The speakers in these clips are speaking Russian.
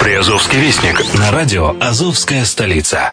Приазовский вестник на радио «Азовская столица».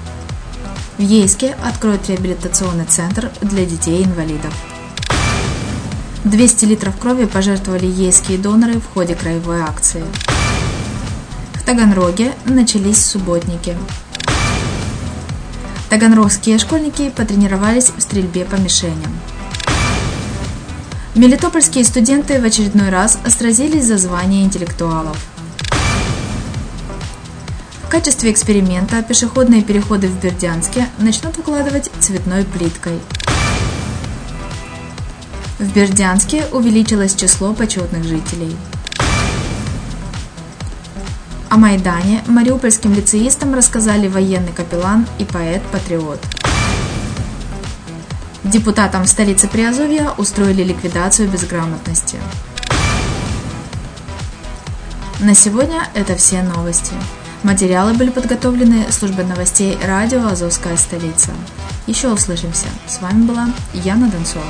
В Ейске откроют реабилитационный центр для детей-инвалидов. 200 литров крови пожертвовали ейские доноры в ходе краевой акции. В Таганроге начались субботники. Таганрогские школьники потренировались в стрельбе по мишеням. Мелитопольские студенты в очередной раз сразились за звание интеллектуалов – качестве эксперимента пешеходные переходы в Бердянске начнут укладывать цветной плиткой. В Бердянске увеличилось число почетных жителей. О Майдане мариупольским лицеистам рассказали военный капеллан и поэт-патриот. Депутатам в столице Приазовья устроили ликвидацию безграмотности. На сегодня это все новости. Материалы были подготовлены службой новостей радио «Азовская столица». Еще услышимся. С вами была Яна Донцова.